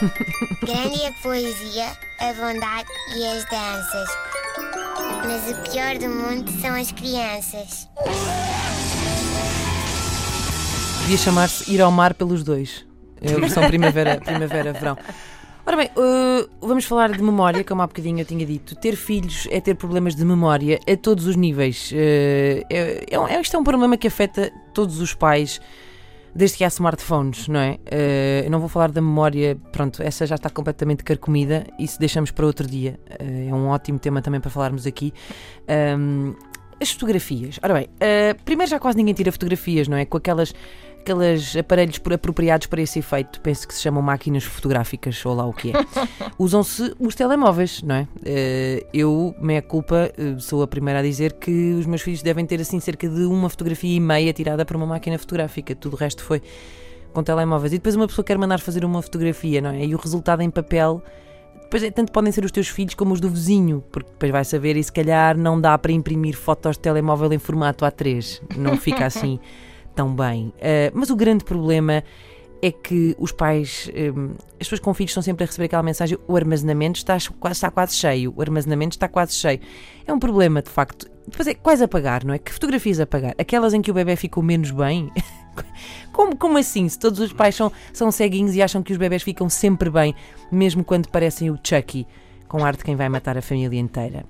Grande é a poesia, a bondade e as danças. Mas o pior do mundo são as crianças. Devia chamar-se Ir ao Mar pelos dois. É a versão primavera, primavera verão. Ora bem, uh, vamos falar de memória, como há bocadinho eu tinha dito. Ter filhos é ter problemas de memória a todos os níveis. Uh, é, é, é, isto é um problema que afeta todos os pais desde que há smartphones, não é? Uh, eu não vou falar da memória, pronto, essa já está completamente carcomida, isso deixamos para outro dia. Uh, é um ótimo tema também para falarmos aqui. Um, as fotografias. Ora bem, uh, primeiro já quase ninguém tira fotografias, não é? Com aquelas aqueles aparelhos apropriados para esse efeito, penso que se chamam máquinas fotográficas, ou lá o que é. Usam-se os telemóveis, não é? Eu, meia culpa, sou a primeira a dizer que os meus filhos devem ter assim cerca de uma fotografia e meia tirada por uma máquina fotográfica. Tudo o resto foi com telemóveis. E depois uma pessoa quer mandar fazer uma fotografia, não é? E o resultado em papel. Depois, tanto podem ser os teus filhos como os do vizinho, porque depois vai saber e se calhar não dá para imprimir fotos de telemóvel em formato A3. Não fica assim tão bem. Uh, mas o grande problema é que os pais, um, as pessoas com filhos estão sempre a receber aquela mensagem: o armazenamento está, está quase cheio, o armazenamento está quase cheio. É um problema, de facto. Depois é quais apagar, não é? Que fotografias apagar? Aquelas em que o bebê ficou menos bem? como, como assim? Se todos os pais são, são ceguinhos e acham que os bebés ficam sempre bem, mesmo quando parecem o Chucky, com ar de quem vai matar a família inteira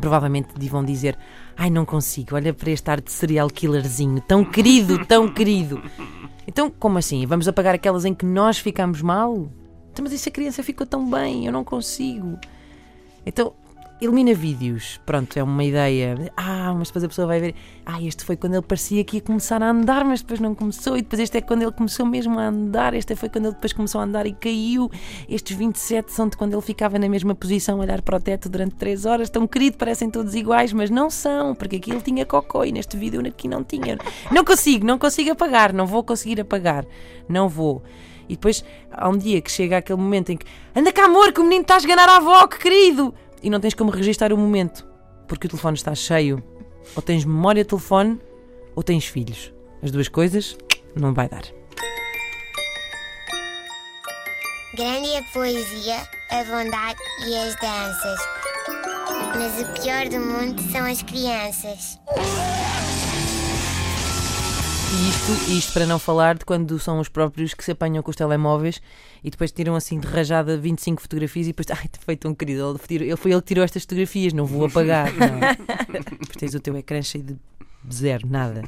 provavelmente vão dizer: Ai, não consigo, olha para este ar de serial killerzinho, tão querido, tão querido. Então, como assim? Vamos apagar aquelas em que nós ficamos mal? Então, mas essa criança ficou tão bem, eu não consigo. Então, Elimina vídeos, pronto, é uma ideia. Ah, mas depois a pessoa vai ver. Ah, este foi quando ele parecia que ia começar a andar, mas depois não começou. E depois este é quando ele começou mesmo a andar. Este foi quando ele depois começou a andar e caiu. Estes 27 são de quando ele ficava na mesma posição, a olhar para o teto durante 3 horas. Tão querido, parecem todos iguais, mas não são, porque aqui ele tinha cocô e neste vídeo aqui não tinha. Não consigo, não consigo apagar, não vou conseguir apagar. Não vou. E depois há um dia que chega aquele momento em que anda cá, amor, que o menino está a esganar a avó, que querido e não tens como registar o momento, porque o telefone está cheio. Ou tens memória de telefone, ou tens filhos. As duas coisas não vai dar. Grande é a poesia, a bondade e as danças. Mas o pior do mundo são as crianças. E isto, isto para não falar de quando são os próprios que se apanham com os telemóveis e depois tiram assim de rajada 25 fotografias e depois, ai, foi tão querido, ele, ele foi ele que tirou estas fotografias, não vou apagar. Não. É? depois tens o teu ecrã cheio de zero, nada.